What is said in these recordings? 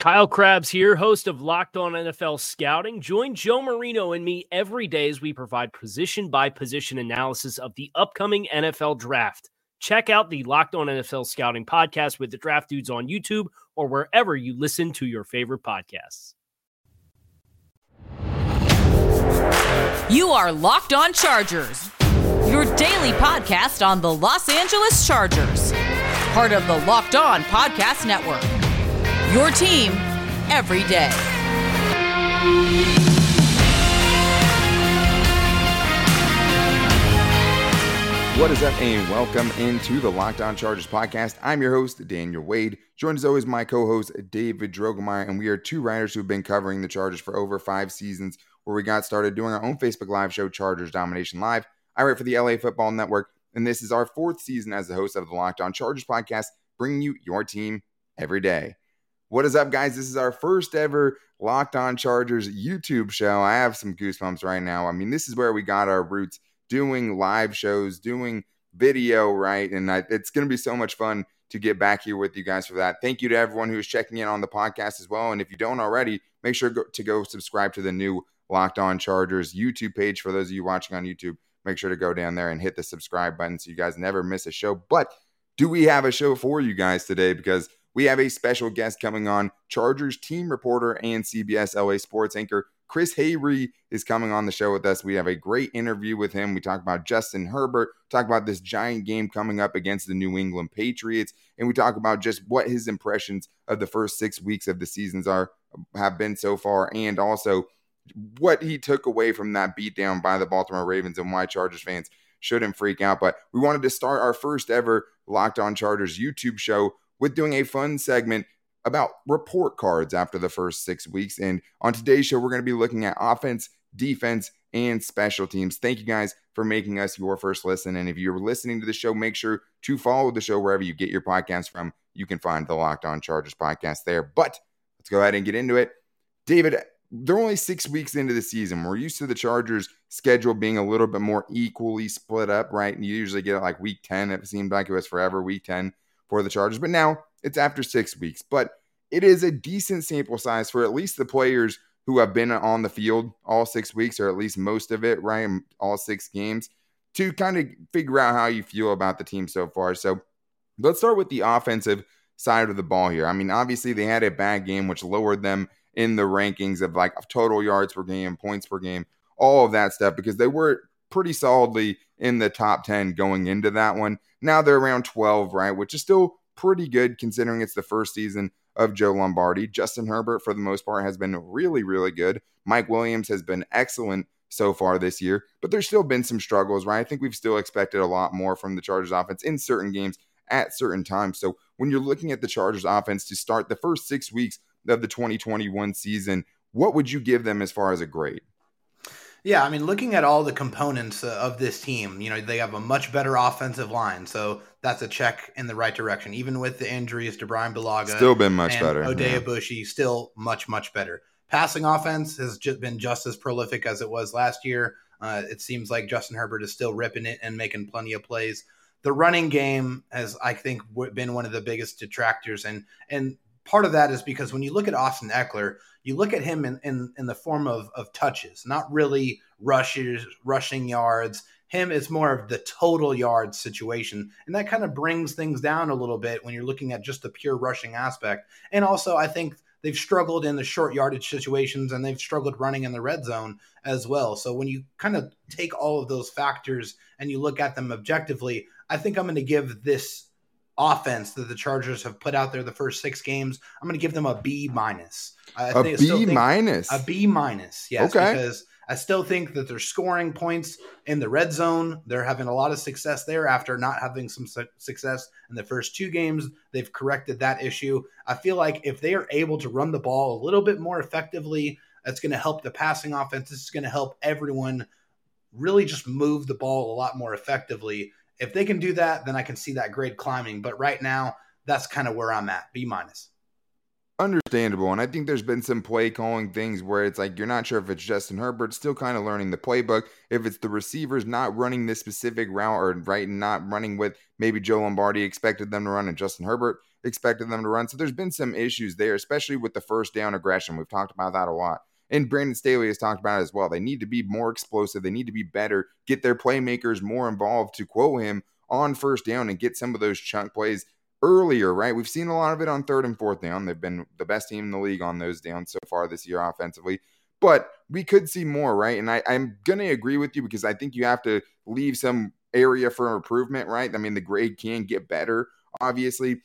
Kyle Crabbs here, host of Locked On NFL Scouting. Join Joe Marino and me every day as we provide position by position analysis of the upcoming NFL draft. Check out the Locked On NFL Scouting podcast with the draft dudes on YouTube or wherever you listen to your favorite podcasts. You are Locked On Chargers, your daily podcast on the Los Angeles Chargers, part of the Locked On Podcast Network. Your team every day. What is up, and welcome into the Locked On Chargers podcast. I'm your host, Daniel Wade. Joined as always, my co host, David Drogemeyer, and we are two writers who've been covering the Chargers for over five seasons, where we got started doing our own Facebook Live show, Chargers Domination Live. I write for the LA Football Network, and this is our fourth season as the host of the Locked On Chargers podcast, bringing you your team every day. What is up, guys? This is our first ever Locked On Chargers YouTube show. I have some goosebumps right now. I mean, this is where we got our roots doing live shows, doing video, right? And I, it's going to be so much fun to get back here with you guys for that. Thank you to everyone who is checking in on the podcast as well. And if you don't already, make sure to go subscribe to the new Locked On Chargers YouTube page. For those of you watching on YouTube, make sure to go down there and hit the subscribe button so you guys never miss a show. But do we have a show for you guys today? Because we have a special guest coming on. Chargers team reporter and CBS LA sports anchor Chris Hayre is coming on the show with us. We have a great interview with him. We talk about Justin Herbert, talk about this giant game coming up against the New England Patriots, and we talk about just what his impressions of the first six weeks of the seasons are have been so far, and also what he took away from that beatdown by the Baltimore Ravens and why Chargers fans shouldn't freak out. But we wanted to start our first ever Locked On Chargers YouTube show with doing a fun segment about report cards after the first six weeks. And on today's show, we're going to be looking at offense, defense, and special teams. Thank you guys for making us your first listen. And if you're listening to the show, make sure to follow the show wherever you get your podcast from. You can find the Locked On Chargers podcast there. But let's go ahead and get into it. David, they're only six weeks into the season. We're used to the Chargers' schedule being a little bit more equally split up, right? And you usually get it like week 10. It seemed like it was forever, week 10 for the Chargers. But now it's after six weeks. But it is a decent sample size for at least the players who have been on the field all six weeks, or at least most of it, right? All six games, to kind of figure out how you feel about the team so far. So let's start with the offensive side of the ball here. I mean, obviously, they had a bad game, which lowered them in the rankings of like total yards per game, points per game, all of that stuff, because they were pretty solidly in the top 10 going into that one. Now they're around 12, right? Which is still pretty good considering it's the first season of Joe Lombardi. Justin Herbert, for the most part, has been really, really good. Mike Williams has been excellent so far this year, but there's still been some struggles, right? I think we've still expected a lot more from the Chargers offense in certain games at certain times. So when you're looking at the Chargers offense to start the first six weeks of the 2021 season, what would you give them as far as a grade? Yeah, I mean, looking at all the components uh, of this team, you know, they have a much better offensive line, so that's a check in the right direction. Even with the injuries to Brian Bulaga, still been much better. Oday yeah. Aboushi, still much much better. Passing offense has just been just as prolific as it was last year. Uh, it seems like Justin Herbert is still ripping it and making plenty of plays. The running game has, I think, been one of the biggest detractors, and and part of that is because when you look at Austin Ekeler, you look at him in, in, in the form of, of touches, not really rushes, rushing yards. Him is more of the total yards situation. And that kind of brings things down a little bit when you're looking at just the pure rushing aspect. And also, I think they've struggled in the short yardage situations and they've struggled running in the red zone as well. So when you kind of take all of those factors and you look at them objectively, I think I'm going to give this offense that the Chargers have put out there the first six games, I'm going to give them a B minus. A B minus. A B minus. Yes. Okay. Because I still think that they're scoring points in the red zone. They're having a lot of success there after not having some su- success in the first two games. They've corrected that issue. I feel like if they are able to run the ball a little bit more effectively, that's going to help the passing offense. This is going to help everyone really just move the ball a lot more effectively. If they can do that, then I can see that grade climbing. But right now, that's kind of where I'm at. B minus. Understandable. And I think there's been some play calling things where it's like you're not sure if it's Justin Herbert still kind of learning the playbook, if it's the receivers not running this specific route or right not running with maybe Joe Lombardi expected them to run and Justin Herbert expected them to run. So there's been some issues there, especially with the first down aggression. We've talked about that a lot. And Brandon Staley has talked about it as well. They need to be more explosive. They need to be better, get their playmakers more involved to quote him on first down and get some of those chunk plays earlier, right? We've seen a lot of it on third and fourth down. They've been the best team in the league on those downs so far this year offensively. But we could see more, right? And I, I'm going to agree with you because I think you have to leave some area for improvement, right? I mean, the grade can get better, obviously.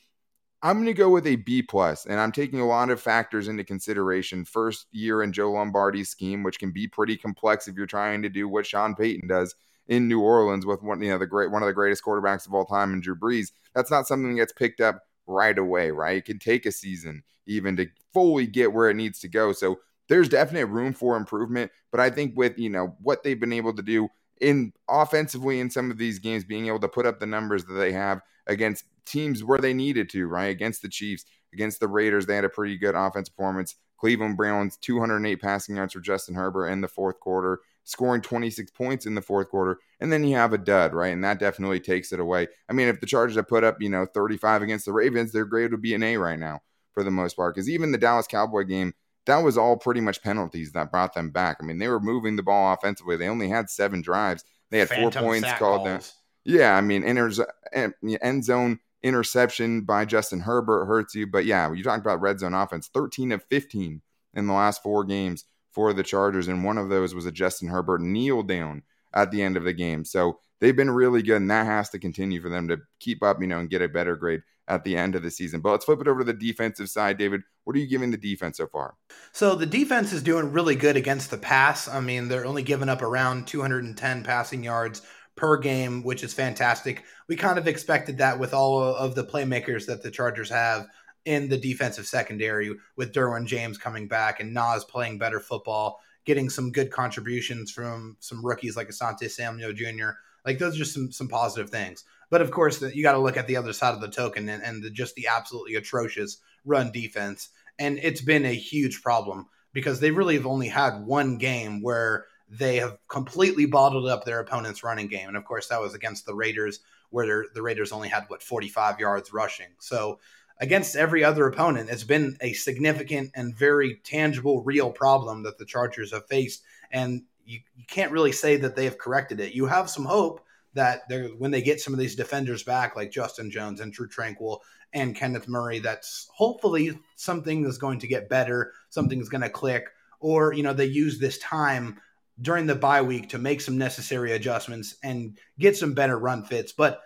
I'm going to go with a B plus, and I'm taking a lot of factors into consideration. First year in Joe Lombardi's scheme, which can be pretty complex if you're trying to do what Sean Payton does in New Orleans with one, you know, the great one of the greatest quarterbacks of all time in Drew Brees. That's not something that gets picked up right away, right? It can take a season even to fully get where it needs to go. So there's definite room for improvement. But I think with, you know, what they've been able to do in offensively in some of these games, being able to put up the numbers that they have against teams where they needed to, right? Against the Chiefs, against the Raiders, they had a pretty good offense performance. Cleveland Browns, 208 passing yards for Justin Herbert in the fourth quarter scoring 26 points in the fourth quarter, and then you have a dud, right? And that definitely takes it away. I mean, if the Chargers had put up, you know, 35 against the Ravens, their grade would be an A right now for the most part. Because even the Dallas Cowboy game, that was all pretty much penalties that brought them back. I mean, they were moving the ball offensively. They only had seven drives. They had Phantom four points called them. Yeah, I mean, end zone interception by Justin Herbert hurts you. But yeah, you talked about red zone offense, 13 of 15 in the last four games for the Chargers, and one of those was a Justin Herbert kneel down at the end of the game. So they've been really good, and that has to continue for them to keep up, you know, and get a better grade at the end of the season. But let's flip it over to the defensive side, David. What are you giving the defense so far? So the defense is doing really good against the pass. I mean, they're only giving up around 210 passing yards per game, which is fantastic. We kind of expected that with all of the playmakers that the Chargers have in the defensive secondary with Derwin James coming back and Nas playing better football, getting some good contributions from some rookies like Asante Samuel Jr. Like those are just some some positive things. But of course, you got to look at the other side of the token and, and the, just the absolutely atrocious run defense. And it's been a huge problem because they really have only had one game where they have completely bottled up their opponent's running game. And of course, that was against the Raiders, where the Raiders only had, what, 45 yards rushing. So against every other opponent. It's been a significant and very tangible, real problem that the Chargers have faced. And you, you can't really say that they have corrected it. You have some hope that when they get some of these defenders back, like Justin Jones and Drue Tranquill and Kenneth Murray, that's hopefully something is going to get better, something is going to click, or, you know, they use this time during the bye week to make some necessary adjustments and get some better run fits. But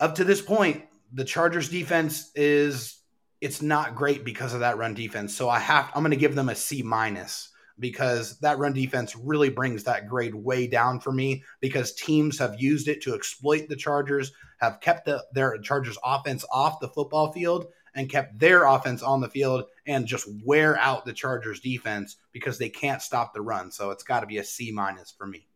up to this point, the Chargers defense is it's not great because of that run defense. So I have I'm going to give them a C minus because that run defense really brings that grade way down for me because teams have used it to exploit the Chargers, have kept the, their Chargers offense off the football field and kept their offense on the field and just wear out the Chargers defense because they can't stop the run. So it's got to be a C minus for me.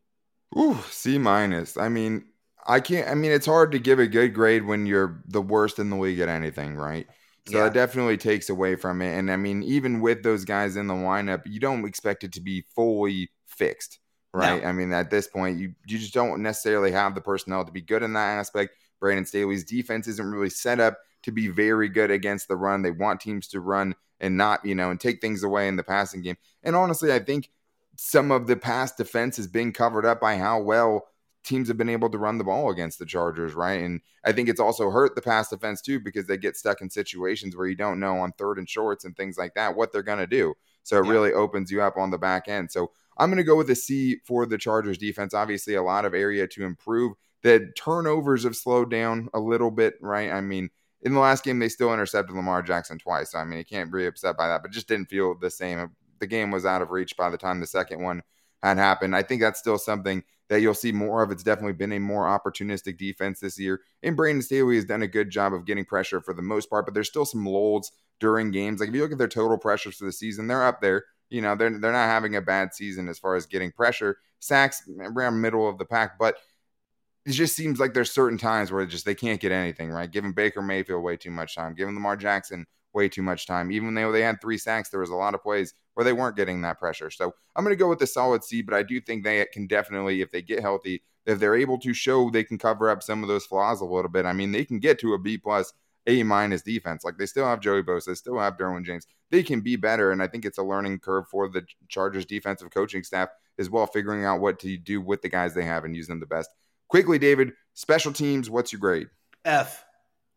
Ooh, C minus. I mean, I can't. I mean, it's hard to give a good grade when you're the worst in the league at anything, right? So yeah. it definitely takes away from it. And I mean, even with those guys in the lineup, you don't expect it to be fully fixed, right? No. I mean, at this point, you you just don't necessarily have the personnel to be good in that aspect. Brandon Staley's defense isn't really set up to be very good against the run. They want teams to run and not, you know, and take things away in the passing game. And honestly, I think some of the past defense has been covered up by how well teams have been able to run the ball against the Chargers, right? And I think it's also hurt the pass defense too because they get stuck in situations where you don't know on third and shorts and things like that what they're going to do. So it yeah. really opens you up on the back end. So I'm going to go with a C for the Chargers defense. Obviously, a lot of area to improve. The turnovers have slowed down a little bit, right? I mean, in the last game, they still intercepted Lamar Jackson twice. So, I mean, you can't be upset by that, but just didn't feel the same. The game was out of reach by the time the second one had happened. I think that's still something that you'll see more of. It's definitely been a more opportunistic defense this year. And Brandon Staley has done a good job of getting pressure for the most part, but there's still some lulls during games. Like if you look at their total pressures for the season, they're up there. You know, they're they're not having a bad season as far as getting pressure. Sacks around middle of the pack, but it just seems like there's certain times where just they can't get anything right. Giving Baker Mayfield way too much time, giving Lamar Jackson way too much time. Even though they had three sacks, there was a lot of plays where they weren't getting that pressure. So I'm going to go with the solid C, but I do think they can definitely, if they get healthy, if they're able to show they can cover up some of those flaws a little bit. I mean, they can get to a B plus, A minus defense. Like they still have Joey Bosa, they still have Derwin James. They can be better, and I think it's a learning curve for the Chargers defensive coaching staff as well, figuring out what to do with the guys they have and use them the best. Quickly, David, special teams. What's your grade? F.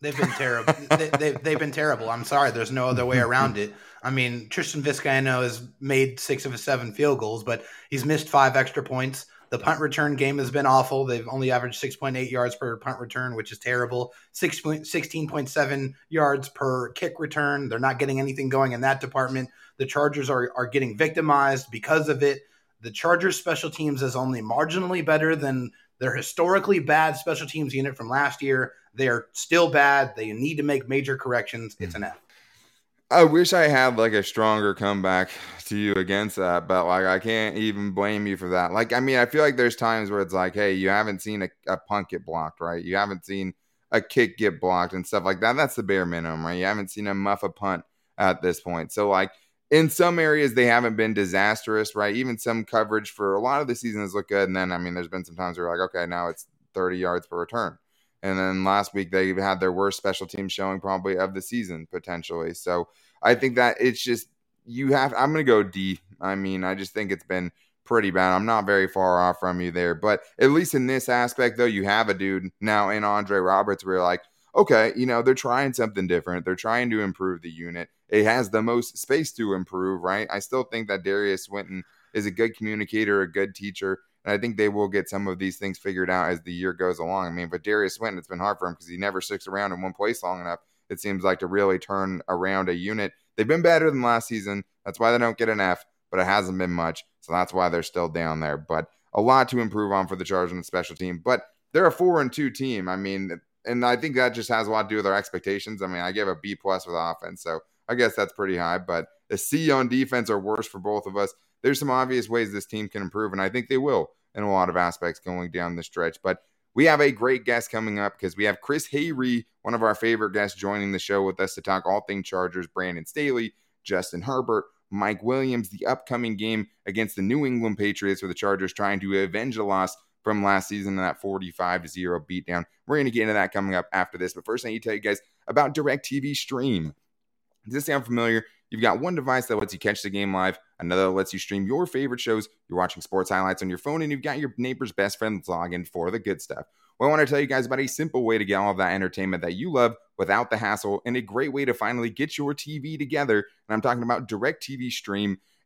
They've been terrible. they, they, they've been terrible. I'm sorry. There's no other way around it. I mean, Tristan Vizcaino has made six of his seven field goals, but he's missed five extra points. The punt return game has been awful. They've only averaged 6.8 yards per punt return, which is terrible. 6. 16.7 yards per kick return. They're not getting anything going in that department. The Chargers are, are getting victimized because of it. The Chargers special teams is only marginally better than their historically bad special teams unit from last year. They are still bad. They need to make major corrections. It's hmm. an F. I wish I had like a stronger comeback to you against that, but like I can't even blame you for that. Like, I mean, I feel like there's times where it's like, hey, you haven't seen a, a punt get blocked, right? You haven't seen a kick get blocked and stuff like that. That's the bare minimum, right? You haven't seen a muff a punt at this point. So, like, in some areas, they haven't been disastrous, right? Even some coverage for a lot of the season has looked good. And then, I mean, there's been some times where like, okay, now it's 30 yards per return. And then last week they had their worst special team showing probably of the season potentially. So I think that it's just you have. I'm to go D. I mean, I just think it's been pretty bad. I'm not very far off from you there, but at least in this aspect though, you have a dude now in Andre Roberts where you're like, okay, you know, they're trying something different. They're trying to improve the unit. It has the most space to improve, right? I still think that Derius Swinton is a good communicator, a good teacher. And I think they will get some of these things figured out as the year goes along. I mean, but Derius Swinton, it's been hard for him because he never sticks around in one place long enough. It seems like to really turn around a unit. They've been better than last season. That's why they don't get an F, but it hasn't been much. So that's why they're still down there. But a lot to improve on for the Chargers and the special team. But they're a four and two team. I mean, and I think that just has a lot to do with our expectations. I mean, I gave a B plus with offense, so I guess that's pretty high. But a C on defense are worse for both of us. There's some obvious ways this team can improve, and I think they will in a lot of aspects going down the stretch. But we have a great guest coming up because we have Chris Hayre, one of our favorite guests, joining the show with us to talk all things Chargers. Brandon Staley, Justin Herbert, Mike Williams, the upcoming game against the New England Patriots, where the Chargers trying to avenge a loss from last season in that 45 to 0 beatdown. We're going to get into that coming up after this. But first, I need to tell you guys about DirecTV Stream. Does this sound familiar? You've got one device that lets you catch the game live, another that lets you stream your favorite shows. You're watching sports highlights on your phone, and you've got your neighbor's best friend's login for the good stuff. Well, I want to tell you guys about a simple way to get all of that entertainment that you love without the hassle, and a great way to finally get your TV together. And I'm talking about DirecTV Stream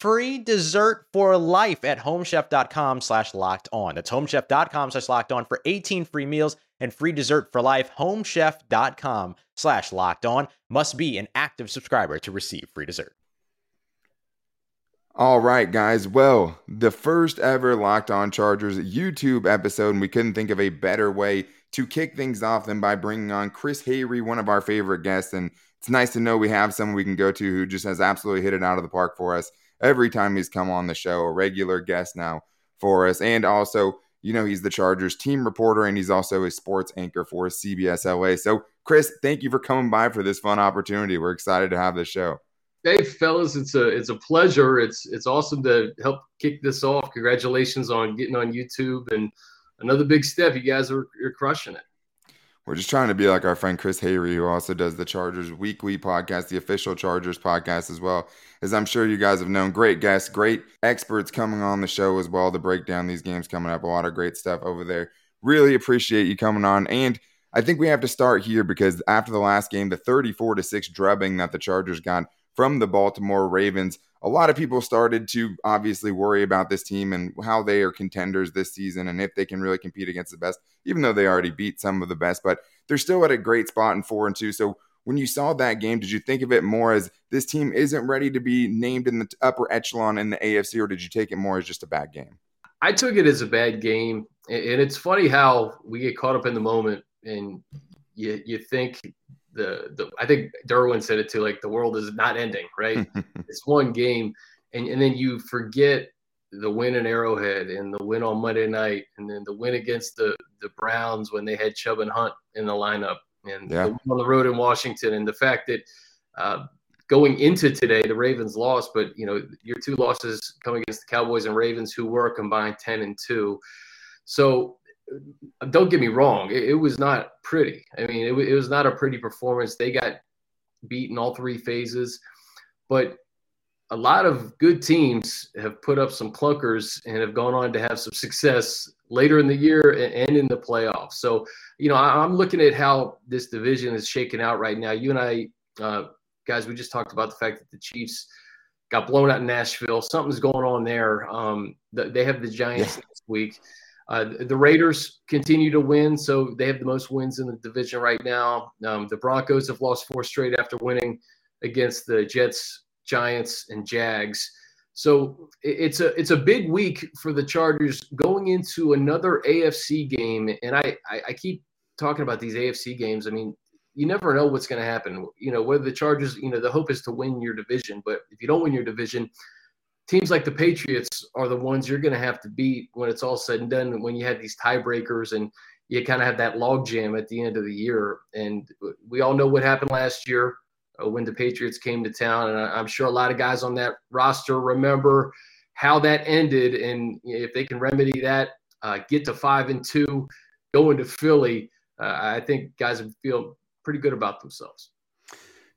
free dessert for life at homechef.com slash locked on. That's homechef.com slash locked on for 18 free meals and free dessert for life. Homechef.com slash locked on must be an active subscriber to receive free dessert. All right, guys. Well, the first ever Locked On Chargers YouTube episode, and we couldn't think of a better way to kick things off than by bringing on Chris Hayre, one of our favorite guests. And it's nice to know we have someone we can go to who just has absolutely hit it out of the park for us every time he's come on the show, a regular guest now for us. And also, you know, he's the Chargers team reporter and he's also a sports anchor for CBS LA. So, Chris, thank you for coming by for this fun opportunity. We're excited to have this show. Hey, fellas, it's a it's a pleasure. It's it's awesome to help kick this off. Congratulations on getting on YouTube and another big step. You guys are you're crushing it. We're just trying to be like our friend Chris Hayre, who also does the Chargers Weekly podcast, the official Chargers podcast as well. As I'm sure you guys have known, great guests, great experts coming on the show as well to break down these games coming up. A lot of great stuff over there. Really appreciate you coming on. And I think we have to start here because after the last game, the 34 to 6 drubbing that the Chargers got from the Baltimore Ravens, a lot of people started to obviously worry about this team and how they are contenders this season and if they can really compete against the best, even though they already beat some of the best. But they're still at a great spot in four and two. So when you saw that game, did you think of it more as this team isn't ready to be named in the upper echelon in the AFC, or did you take it more as just a bad game? I took it as a bad game, and it's funny how we get caught up in the moment, and you you think the, the I think Derwin said it too, like the world is not ending, right? it's one game, and and then you forget the win in Arrowhead and the win on Monday night, and then the win against the the Browns when they had Chubb and Hunt in the lineup, and yeah. the on the road in Washington, and the fact that. Uh, going into today, the Ravens lost, but you know your two losses coming against the Cowboys and Ravens, who were combined ten and two. So don't get me wrong, it, it was not pretty. I mean, it, it was not a pretty performance. They got beaten all three phases, but a lot of good teams have put up some clunkers and have gone on to have some success later in the year and in the playoffs. So, you know, I'm looking at how this division is shaking out right now. You and I, uh, guys, we just talked about the fact that the Chiefs got blown out in Nashville. Something's going on there. Um, they have the Giants yeah. next week. Uh, the Raiders continue to win, so they have the most wins in the division right now. Um, the Broncos have lost four straight after winning against the Jets, Giants, and Jags. So it's a it's a big week for the Chargers going into another AFC game, and I I, I keep talking about these AFC games. I mean, you never know what's going to happen. You know, whether the Chargers, you know, the hope is to win your division, but if you don't win your division, teams like the Patriots are the ones you're going to have to beat when it's all said and done. When you have these tiebreakers and you kind of have that logjam at the end of the year, and we all know what happened last year uh, when the Patriots came to town, and I, am sure a lot of guys on that roster remember how that ended. And if they can remedy that, uh, get to five and two, go into Philly, uh, I think guys would feel pretty good about themselves.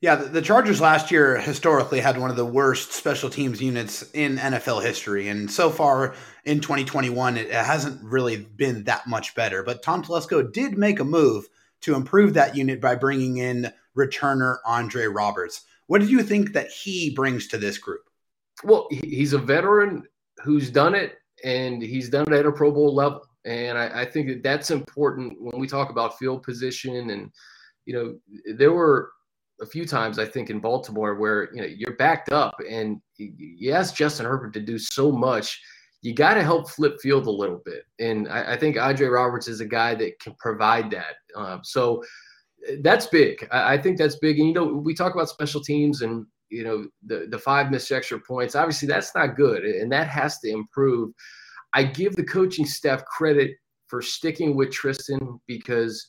Yeah, the Chargers last year historically had one of the worst special teams units in NFL history. And so far in 2021, it hasn't really been that much better. But Tom Telesco did make a move to improve that unit by bringing in returner Andre Roberts. What did you think that he brings to this group? Well, he's a veteran who's done it, and he's done it at a Pro Bowl level. And I, I think that that's important when we talk about field position. And, you know, there were a few times I think in Baltimore where you know you're backed up and you ask Justin Herbert to do so much. You got to help flip field a little bit, and I, I, think Andre Roberts is a guy that can provide that. Um, so that's big. I, I, think that's big. And you know, we talk about special teams and you know the the five missed extra points. Obviously, that's not good, and that has to improve. I give the coaching staff credit for sticking with Tristan because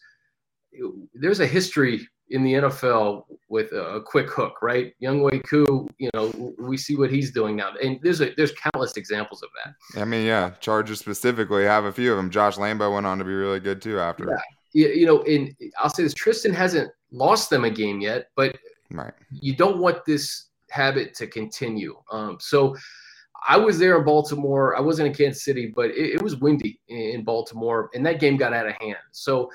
there's a history in the NFL with a quick hook, right? Younghoe Koo, you know, we see what he's doing now, and there's a, there's countless examples of that. I mean, yeah, Chargers specifically have a few of them. Josh Lambo went on to be really good too after. Yeah, you know, and I'll say this: Tristan hasn't lost them a game yet, but right. you don't want this habit to continue. Um, so. I was there in Baltimore. I wasn't in Kansas City, but it, it was windy in Baltimore, and that game got out of hand. So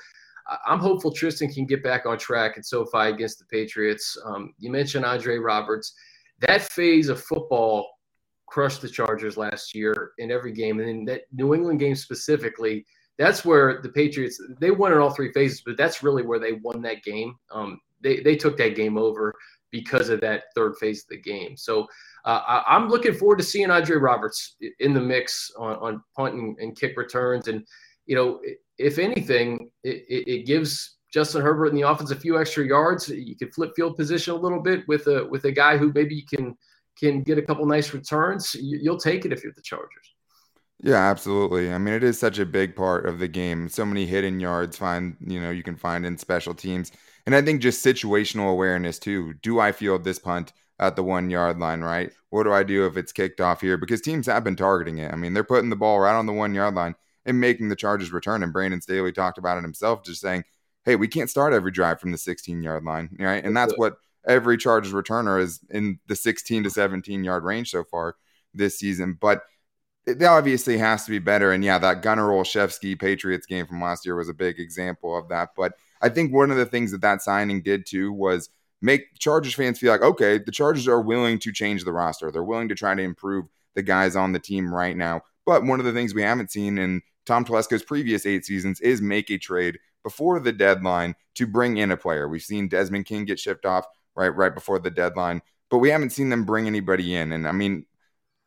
I'm hopeful Tristan can get back on track at SoFi against the Patriots. Um, you mentioned Andre Roberts. That phase of football crushed the Chargers last year in every game. And in that New England game specifically, that's where the Patriots, they won in all three phases, but that's really where they won that game. Um, they, they took that game over because of that third phase of the game. So uh, I, am looking forward to seeing Andre Roberts in the mix on, on punt and, and kick returns. And you know, if anything, it, it gives Justin Herbert in the offense a few extra yards. You could flip field position a little bit with a with a guy who maybe you can can get a couple nice returns. You'll take it if you're the Chargers. Yeah, absolutely. I mean, it is such a big part of the game. So many hidden yards find, you know, you can find in special teams. And I think just situational awareness too. Do I field this punt at the one yard line, right? What do I do if it's kicked off here? Because teams have been targeting it. I mean, they're putting the ball right on the one yard line and making the Chargers return. And Brandon Staley talked about it himself, just saying, hey, we can't start every drive from the 16 yard line, right? And that's what every Chargers returner is in the 16 to 17 yard range so far this season. But it obviously has to be better. And yeah, that Gunnar Olszewski Patriots game from last year was a big example of that. But I think one of the things that that signing did too was make Chargers fans feel like, okay, the Chargers are willing to change the roster. They're willing to try to improve the guys on the team right now. But one of the things we haven't seen in Tom Telesco's previous eight seasons is make a trade before the deadline to bring in a player. We've seen Desmond King get shipped off right right before the deadline, but we haven't seen them bring anybody in. And I mean,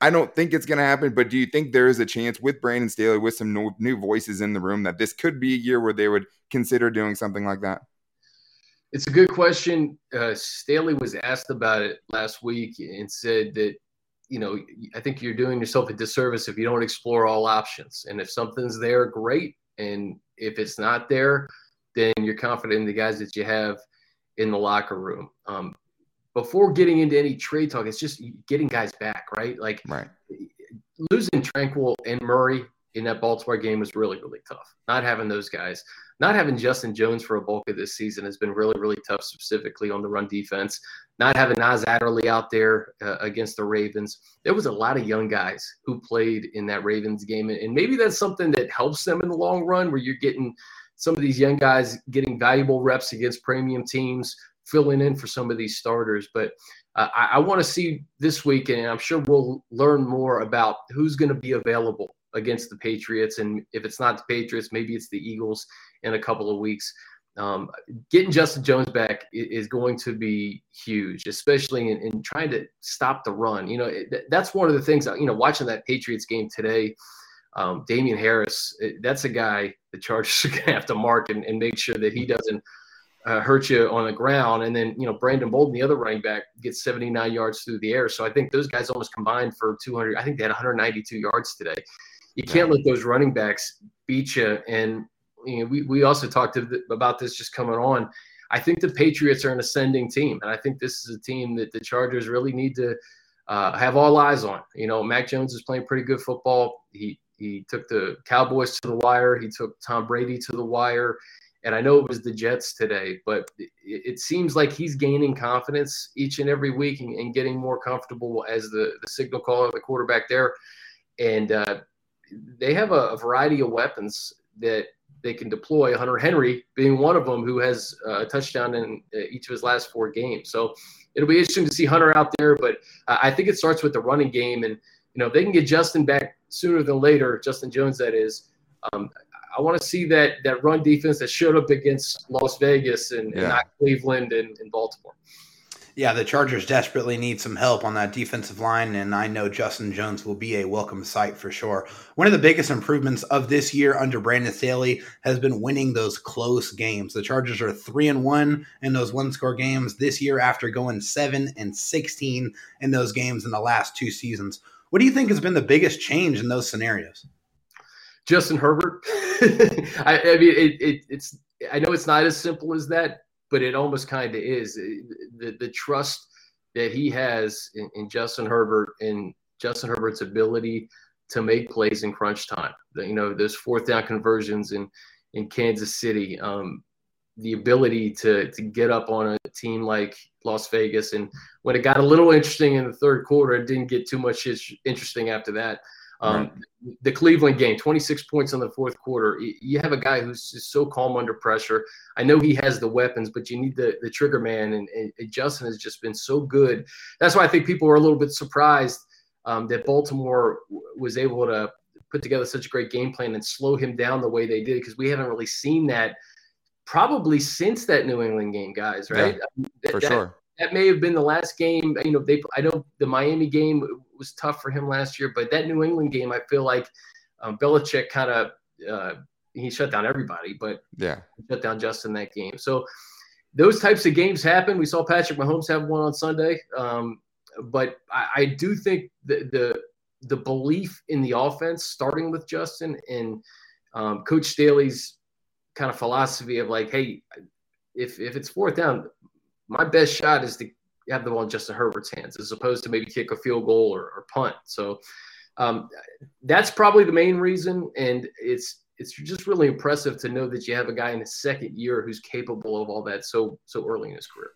I don't think it's going to happen, but do you think there is a chance with Brandon Staley, with some new, new voices in the room, that this could be a year where they would consider doing something like that? It's a good question. Uh, Staley was asked about it last week and said that, you know, I think you're doing yourself a disservice if you don't explore all options. And if something's there, great. And if it's not there, then you're confident in the guys that you have in the locker room. Um, before getting into any trade talk, it's just getting guys back, right? Like right. losing Tranquill and Murray in that Baltimore game was really, really tough. Not having those guys, not having Justin Jones for a bulk of this season has been really, really tough, specifically on the run defense. Not having Nas Adderley out there uh, against the Ravens. There was a lot of young guys who played in that Ravens game. And maybe that's something that helps them in the long run where you're getting some of these young guys getting valuable reps against premium teams filling in for some of these starters. But uh, I, I want to see this week, and I'm sure we'll learn more about who's going to be available against the Patriots. And if it's not the Patriots, maybe it's the Eagles in a couple of weeks. Um, getting Justin Jones back is going to be huge, especially in, in trying to stop the run. You know, it, that's one of the things, you know, watching that Patriots game today, um, Damien Harris, that's a guy the Chargers are going to have to mark and, and make sure that he doesn't uh, hurt you on the ground. And then, you know, Brandon Bolden, the other running back, gets 79 yards through the air. So I think those guys almost combined for 200. I think they had 192 yards today. You can't let those running backs beat you. And you know, we, we also talked about this just coming on. I think the Patriots are an ascending team. And I think this is a team that the Chargers really need to uh, have all eyes on. You know, Mac Jones is playing pretty good football. He, he took the Cowboys to the wire. He took Tom Brady to the wire and I know it was the Jets today, but it, it, seems like he's gaining confidence each and every week and, and getting more comfortable as the, the signal caller, the quarterback there. And uh, they have a, variety of weapons that they can deploy. Hunter Henry being one of them, who has a touchdown in uh, each of his last four games. So it'll be interesting to see Hunter out there. But uh, I think it starts with the running game, and you know if they can get Justin back sooner than later, Justin Jones, that is. Um, I want to see that that run defense that showed up against Las Vegas and, yeah. and not Cleveland and, and Baltimore. Yeah, the Chargers desperately need some help on that defensive line, and I know Justin Jones will be a welcome sight for sure. One of the biggest improvements of this year under Brandon Staley has been winning those close games. The Chargers are three and one in those one score games this year after going seven and sixteen in those games in the last two seasons. What do you think has been the biggest change in those scenarios? Justin Herbert. I, I, mean, it, it, it's. I know it's not as simple as that, but it almost kind of is. The the trust that he has in, in, Justin Herbert and Justin Herbert's ability to make plays in crunch time. You know, those fourth down conversions in in Kansas City. Um, the ability to to get up on a team like Las Vegas, and when it got a little interesting in the third quarter, it didn't get too much interesting after that. Um, right. The Cleveland game, 26 points in the fourth quarter. You have a guy who's just so calm under pressure. I know he has the weapons, but you need the, the trigger man. And, and Justin has just been so good. That's why I think people were a little bit surprised um, that Baltimore was able to put together such a great game plan and slow him down the way they did because we haven't really seen that probably since that New England game, guys. Right? Yeah, for that, sure that may have been the last game. You know, they I know the Miami game was tough for him last year, but that New England game, I feel like um, Belichick kind of uh, he shut down everybody, but yeah, shut down Justin that game. So those types of games happen. We saw Patrick Mahomes have one on Sunday, um, but I, I, do think the, the the belief in the offense, starting with Justin and um, Coach Staley's kind of philosophy of like, hey, if if it's fourth down, my best shot is to have the ball in Justin Herbert's hands, as opposed to maybe kick a field goal or, or punt. So um, that's probably the main reason, and it's it's just really impressive to know that you have a guy in his second year who's capable of all that so so early in his career.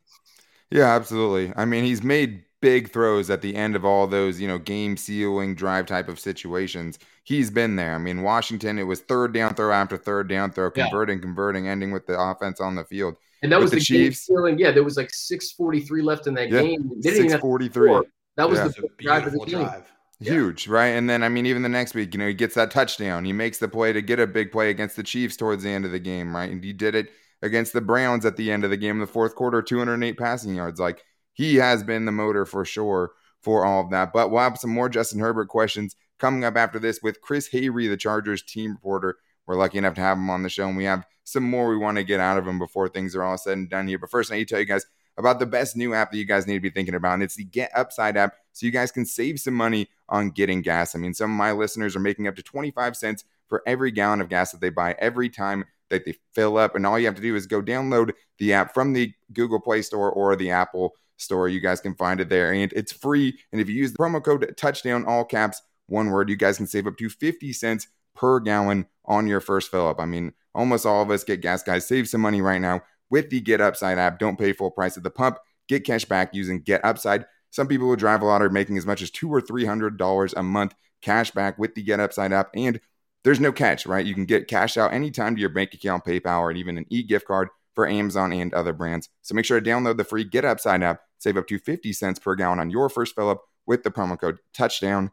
Yeah, absolutely. I mean, he's made big throws at the end of all those, you know, game sealing drive type of situations. He's been there. I mean, Washington, it was third down throw after third down throw, converting, yeah. converting, ending with the offense on the field. And that was the, the Chiefs. Sealing, yeah, there was like 643 left in that yeah, game. 643. That was yeah. the drive of the game. Drive. Huge, right? And then I mean, even the next week, you know, he gets that touchdown. He makes the play to get a big play against the Chiefs towards the end of the game, right? And he did it against the Browns at the end of the game in the fourth quarter, 208 passing yards. Like he has been the motor for sure for all of that. But we'll have some more Justin Herbert questions coming up after this with Chris Hayre, the Chargers team reporter. We're lucky enough to have him on the show, and we have some more we want to get out of him before things are all said and done here. But first, I need to tell you guys about the best new app that you guys need to be thinking about. And it's the Get Upside app. So you guys can save some money on getting gas. I mean, some of my listeners are making up to 25 cents for every gallon of gas that they buy every time that they fill up. And all you have to do is go download the app from the Google Play Store or the Apple Store. You guys can find it there. And it's free. And if you use the promo code touchdown, all caps, one word, you guys can save up to 50 cents per gallon on your first fill up. I mean, almost all of us get gas guys. Save some money right now with the Get Upside app. Don't pay full price at the pump. Get cash back using Get Upside. Some people who drive a lot are making as much as two or three hundred dollars a month cash back with the Get Upside app. And there's no catch, right? You can get cash out anytime to your bank account, PayPal, or even an e-gift card for Amazon and other brands. So make sure to download the free Get Upside app. Save up to 50 cents per gallon on your first fill up with the promo code touchdown.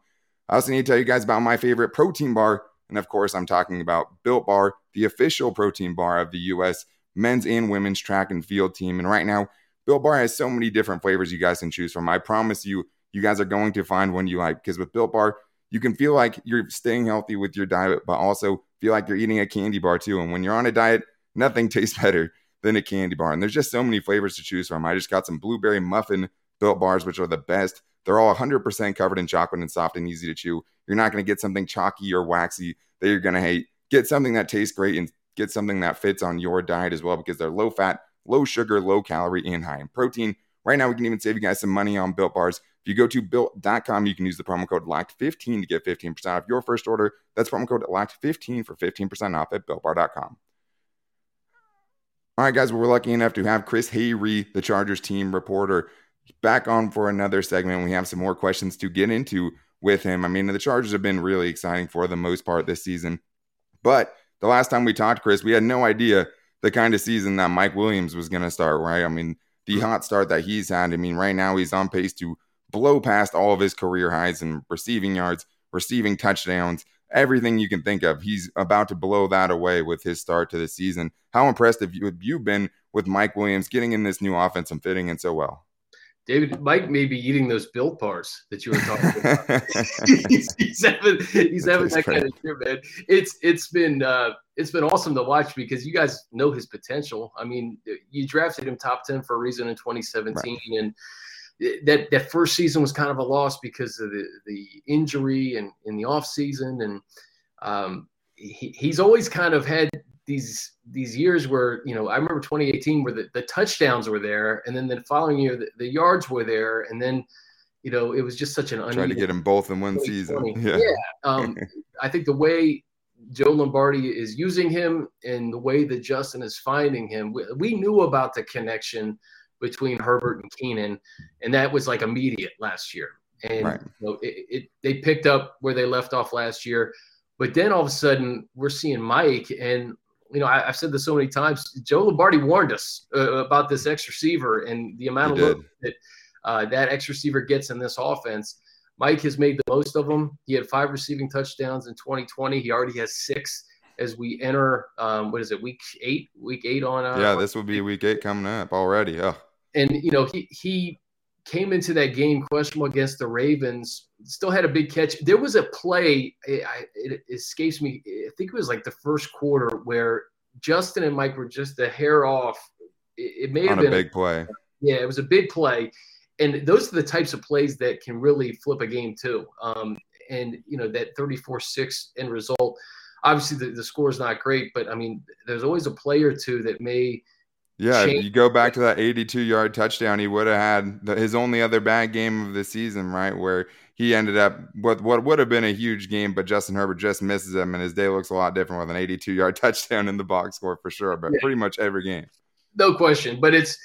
I also need to tell you guys about my favorite protein bar. And of course, I'm talking about Built Bar, the official protein bar of the U.S. men's and women's track and field team. And right now, Built Bar has so many different flavors you guys can choose from. I promise you, you guys are going to find one you like because with Built Bar, you can feel like you're staying healthy with your diet, but also feel like you're eating a candy bar too. And when you're on a diet, nothing tastes better than a candy bar. And there's just so many flavors to choose from. I just got some blueberry muffin Built Bars, which are the best. They're all 100% covered in chocolate and soft and easy to chew. You're not going to get something chalky or waxy that you're going to hate. Get something that tastes great and get something that fits on your diet as well because they're low fat, low sugar, low calorie, and high in protein. Right now, we can even save you guys some money on built bars. If you go to built.com, you can use the promo code LOCKED15 to get 15% off your first order. That's promo code LOCKED15 for 15% off at builtbar.com. All right, guys, we're lucky enough to have Chris Hayre, the Chargers team reporter, back on for another segment. We have some more questions to get into with him. I mean, the Chargers have been really exciting for the most part this season. But the last time we talked, Chris, we had no idea the kind of season that Mike Williams was going to start, right? I mean, the hot start that he's had. I mean, right now he's on pace to blow past all of his career highs in receiving yards, receiving touchdowns, everything you can think of. He's about to blow that away with his start to the season. How impressed have you, have you been with Mike Williams getting in this new offense and fitting in so well? David, Mike may be eating those built bars that you were talking about. he's, he's, having, he's having that kind of year, man. It's it's been uh, it's been awesome to watch because you guys know his potential. I mean, you drafted him top ten for a reason in 2017, right. and that that first season was kind of a loss because of the the injury and in the off season, and um, he, he's always kind of had these these years where you know I remember 2018 where the, the touchdowns were there, and then the following year the, the yards were there, and then you know it was just such an trying to get them both in one season. Yeah, yeah. Um, I think the way Joe Lombardi is using him and the way that Justin is finding him, we, we knew about the connection between Herbert and Keenan, and that was like immediate last year. And right. you know, it, it, they picked up where they left off last year. But then all of a sudden, we're seeing Mike, and you know, I, have said this so many times. Joe Lombardi warned us uh, about this X receiver and the amount he of look that uh, that X receiver gets in this offense. Mike has made the most of them. He had five receiving touchdowns in 2020. He already has six as we enter. Um, what is it? Week eight. Week eight on. Uh, yeah, this will be week eight coming up already. Oh. And you know he he came into that game questionable against the Ravens. Still had a big catch. There was a play. It, it, escapes me. I think it was like the first quarter where Justin and Mike were just a hair off. It, it may have been a big play. Yeah, it was a big play, and those are the types of plays that can really flip a game too. Um, and you know that 34-6 end result. Obviously, the, the score is not great, but I mean, there's always a play or two that may yeah, if you go back to that 82 yard touchdown. He would have had the, his only other bad game of the season, right? Where he ended up with what would have been a huge game, but Justin Herbert just misses him, and his day looks a lot different with an 82 yard touchdown in the box score for sure. But yeah. pretty much every game, no question. But it's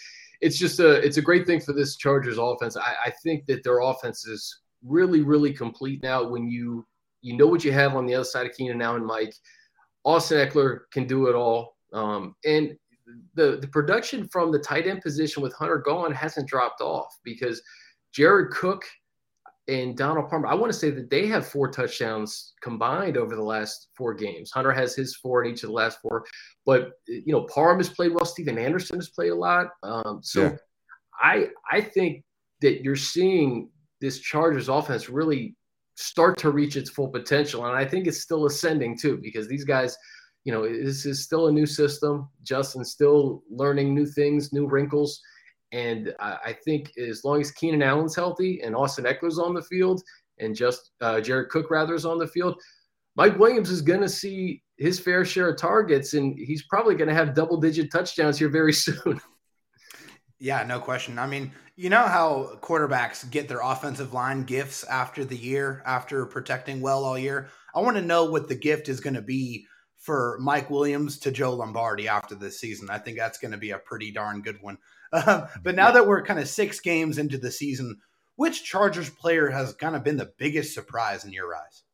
it's just a it's a great thing for this Chargers offense. I, I think that their offense is really really complete now. When you you know what you have on the other side of Keenan now and Mike, Austin Ekeler can do it all. Um, and the the production from the tight end position with Hunter gone hasn't dropped off because Jared Cook and Donald Parham, I want to say that they have four touchdowns combined over the last four games. Hunter has his four in each of the last four, but you know Parham has played well. Stephen Anderson has played a lot. Um, so yeah. I I think that you're seeing this Chargers offense really start to reach its full potential, and I think it's still ascending too because these guys you know, this is still a new system. Justin's still learning new things, new wrinkles. And I, I think as long as Keenan Allen's healthy and Austin Ekeler's on the field and just uh, Jared Cook rather is on the field, Mike Williams is going to see his fair share of targets, and he's probably going to have double digit touchdowns here very soon. Yeah, no question. I mean, you know how quarterbacks get their offensive line gifts after the year, after protecting well all year? I want to know what the gift is going to be for Mike Williams to Joe Lombardi after this season. I think that's going to be a pretty darn good one. Uh, but now that we're kind of six games into the season, which Chargers player has kind of been the biggest surprise in your eyes?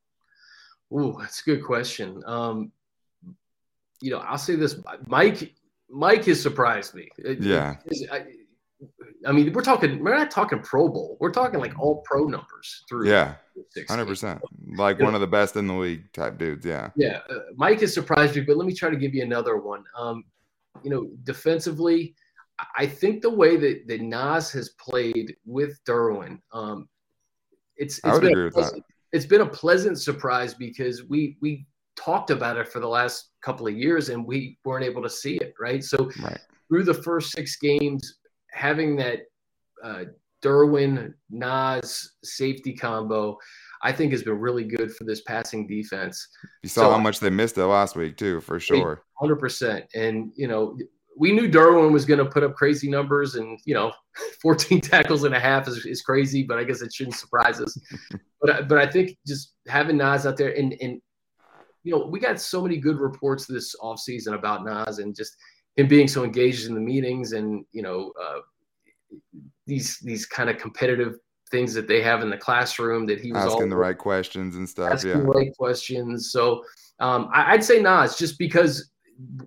Ooh, that's a good question. Um, you know, I'll say this: Mike, Mike has surprised me. Yeah. I, I mean, we're talking. We're not talking Pro Bowl. We're talking like all Pro numbers through. Yeah, hundred percent. Like one of the best in the league type dudes. Yeah. Yeah, uh, Mike has surprised me, but let me try to give you another one. Um, you know, defensively, I think the way that that Nas has played with Derwin, um, it's, it's I would agree with that. It's been a pleasant surprise because we we talked about it for the last couple of years and we weren't able to see it. Right. So right. through the first six games, having that uh, Derwin Nas safety combo, I think has been really good for this passing defense. You saw so, how much they missed it last week too, for sure. Hundred percent, and you know we knew Derwin was going to put up crazy numbers, and you know, 14 tackles and a half is, is crazy, but I guess it shouldn't surprise us. but but I think just having Nas out there, and and you know, we got so many good reports this offseason about Nas, and just him being so engaged in the meetings and you know uh, these these kind of competitive things that they have in the classroom that he was asking the right questions and stuff. Asking yeah, the right questions. So um, I, would say Nas just because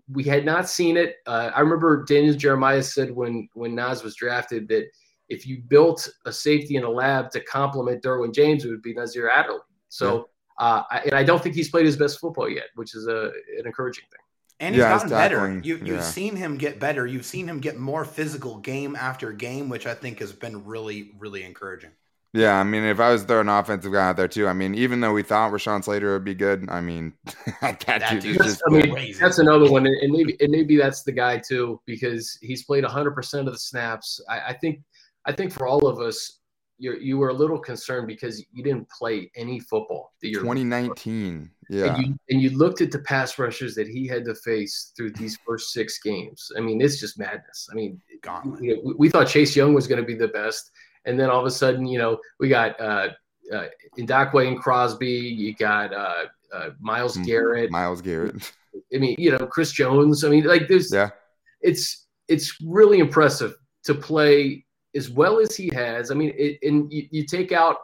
we had not seen it. Uh, I remember Daniel Jeremiah said when when Nas was drafted that if you built a safety in a lab to complement Derwin James, it would be Nasir Adderley. So. Yeah. Uh, and I don't think he's played his best football yet, which is a, an encouraging thing. And he's yeah, gotten better. You, you've yeah. seen him get better. You've seen him get more physical game after game, which I think has been really, really encouraging. Yeah, I mean, if I was throwing an offensive guy out there too, I mean, even though we thought Rashawn Slater would be good, I mean, that, that dude just I mean, that's another one, and maybe and maybe that's the guy too because he's played 100 percent of the snaps. I, I think, I think for all of us, you you were a little concerned because you didn't play any football the year 2019. Yeah, and you, and you, looked at the pass rushers that he had to face through these first six games. I mean, it's just madness. I mean, you know, we, we, thought Chase Young was going to be the best, and then all of a sudden, you know, we got uh, uh, Ngakoue and Crosby. You got uh, uh, Myles mm-hmm. Garrett. Myles Garrett. I mean, you know, Chris Jones. I mean, like there's yeah. It's it's really impressive to play as well as he has, I mean, it, and you, you, take out,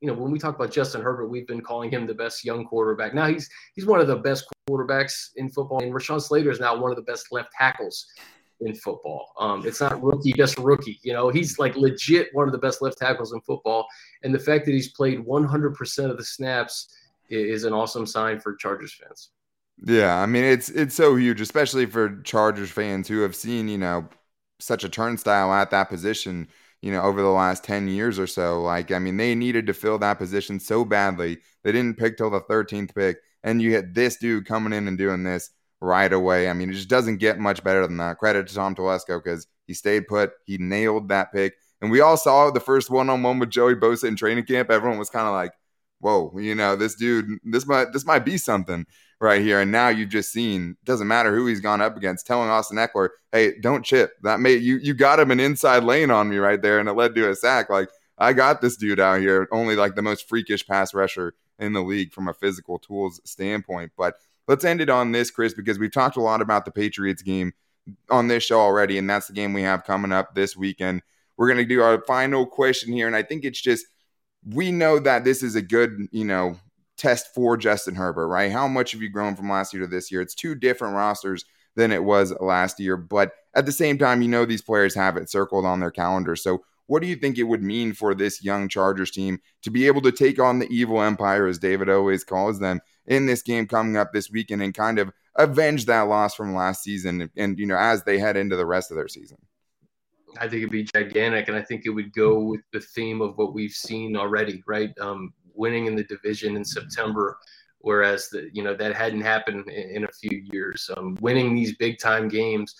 you know, when we talk about Justin Herbert, we've been calling him the best young quarterback. Now he's he's one of the best quarterbacks in football, and Rashawn Slater is now one of the best left tackles in football. Um, it's not rookie, just rookie. You know, he's like legit one of the best left tackles in football, and the fact that he's played 100% of the snaps is an awesome sign for Chargers fans. Yeah, I mean it's it's so huge, especially for Chargers fans who have seen you know such a turnstile at that position you know, over the last 10 years or so. Like, I mean, they needed to fill that position so badly. They didn't pick till the 13th pick. And you had this dude coming in and doing this right away. I mean, it just doesn't get much better than that. Credit to Tom Telesco because he stayed put. He nailed that pick. And we all saw the first one on one with Joey Bosa in training camp. Everyone was kind of like, whoa, you know, this dude, this might this might be something right here. And now you've just seen, doesn't matter who he's gone up against, telling Austin Ekeler, hey, don't chip. That made you you got him an inside lane on me right there, and it led to a sack. Like I got this dude out here, only like the most freakish pass rusher in the league from a physical tools standpoint. But let's end it on this, Chris, because we've talked a lot about the Patriots game on this show already, and that's the game we have coming up this weekend. We're going to do our final question here, and I think it's just we know that this is a good, you know, test for Justin Herbert, right? How much have you grown from last year to this year? It's two different rosters than it was last year, but at the same time, you know these players have it circled on their calendar. So, what do you think it would mean for this young Chargers team to be able to take on the evil empire, as David always calls them, in this game coming up this weekend and kind of avenge that loss from last season and, you know, as they head into the rest of their season? I think it'd be gigantic, and I think it would go with the theme of what we've seen already, right? Um, winning in the division in September, whereas the you know that hadn't happened in, in a few years. Um, winning these big time games,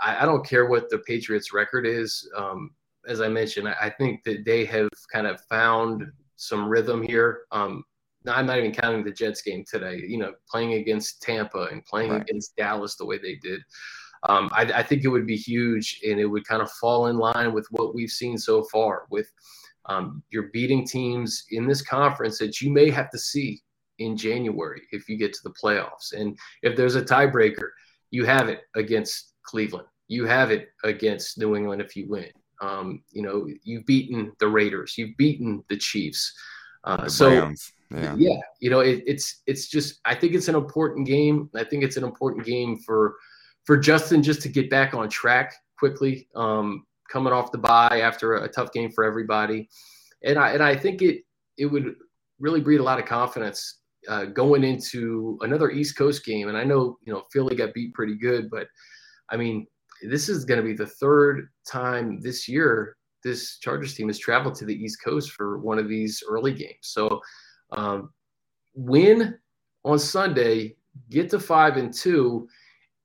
I, I, don't care what the Patriots' record is. Um, as I mentioned, I, I, think that they have kind of found some rhythm here. Um, I'm not even counting the Jets game today. You know, playing against Tampa and playing right. against Dallas the way they did. Um, I, I, think it would be huge, and it would kind of fall in line with what we've seen so far. With um, you're beating teams in this conference that you may have to see in January if you get to the playoffs, and if there's a tiebreaker, you have it against Cleveland. You have it against New England if you win. Um, you know, you've beaten the Raiders, you've beaten the Chiefs. Uh, the so. Yeah. yeah, you know, it, it's it's just I think it's an important game. I think it's an important game for for Justin just to get back on track quickly, um, coming off the bye after a, a, tough game for everybody, and I and I think it it would really breed a lot of confidence uh, going into another East Coast game. And I know you know Philly got beat pretty good, but I mean this is going to be the third time this year this Chargers team has traveled to the East Coast for one of these early games. So um, win on Sunday, get to five and two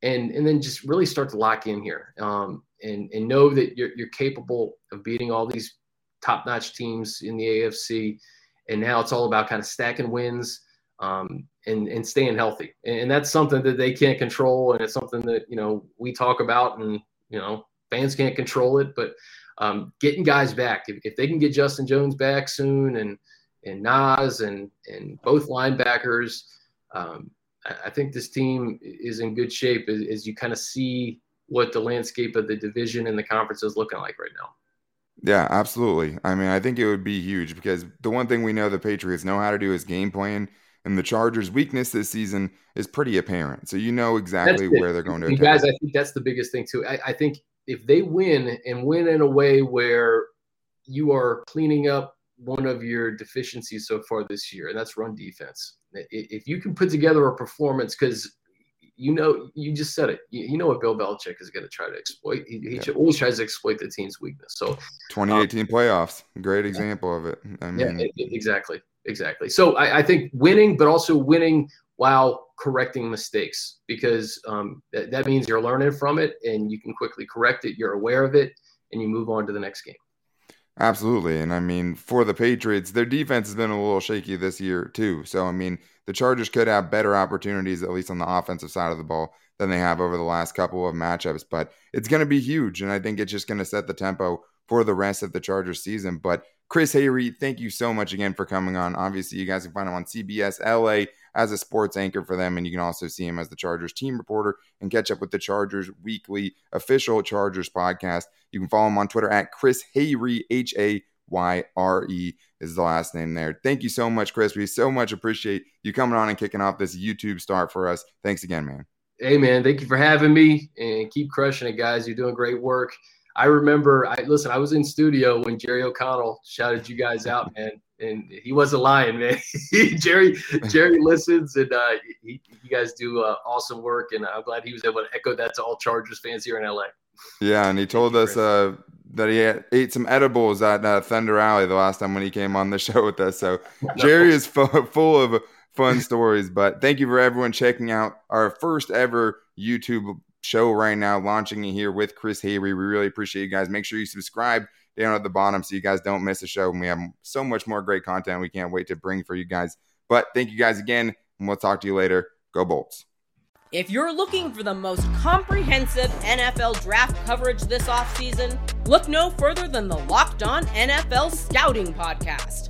and and then just really start to lock in here um, and and know that you're, you're capable of beating all these top notch teams in the AFC. And now it's all about kind of stacking wins um, and and staying healthy. And that's something that they can't control, and it's something that you know we talk about, and you know fans can't control it, but um, getting guys back. If, if, they can get Justin Jones back soon, and and Nas and and both linebackers, um, I think this team is in good shape as, as you kind of see what the landscape of the division and the conference is looking like right now. Yeah, absolutely. I mean, I think it would be huge because the one thing we know the Patriots know how to do is game plan, and the Chargers' weakness this season is pretty apparent. So you know exactly where they're going to. You guys, I think that's the biggest thing too. I, I think if they win and win in a way where you are cleaning up one of your deficiencies so far this year, and that's run defense if you can put together a performance, because you know, you just said it. You, you, know what Bill Belichick is going to try to exploit. He, he yeah. always tries to exploit the team's weakness. So, 2018 um, playoffs, great example of it. I mean, yeah, exactly, exactly. So, I, I, think winning, but also winning while correcting mistakes, because um, that, that means you're learning from it and you can quickly correct it. You're aware of it, and you move on to the next game. Absolutely. And I mean, for the Patriots, their defense has been a little shaky this year, too. So, I mean, the Chargers could have better opportunities, at least on the offensive side of the ball, than they have over the last couple of matchups. But it's going to be huge. And I think it's just going to set the tempo for the rest of the Chargers season. But Chris Hayre, thank you so much again for coming on. Obviously, you guys can find him on CBS LA as a sports anchor for them, and you can also see him as the Chargers team reporter and catch up with the Chargers weekly official Chargers podcast. You can follow him on Twitter at Chris Hayre, H A Y R E is the last name there. Thank you so much, Chris. We so much appreciate you coming on and kicking off this YouTube start for us. Thanks again, man. Hey, man. Thank you for having me and keep crushing it, guys. You're doing great work. I remember, I listen. I was in studio when Jerry O'Connell shouted you guys out, man, and he wasn't lying, man. Jerry, Jerry listens, and uh, he, you guys do uh, awesome work, and I'm glad he was able to echo that to all Chargers fans here in LA. Yeah, and he told us uh, that he had, ate some edibles at uh, Thunder Alley the last time when he came on the show with us. So Jerry is fu- full of fun stories. But thank you for everyone checking out our first ever YouTube show right now, launching it here with Chris Hayre. We really appreciate you guys. Make sure you subscribe down at the bottom so you guys don't miss a show. And we have so much more great content we can't wait to bring for you guys. But thank you guys again, and we'll talk to you later. Go Bolts. If you're looking for the most comprehensive NFL draft coverage this offseason, look no further than the Locked On NFL Scouting Podcast.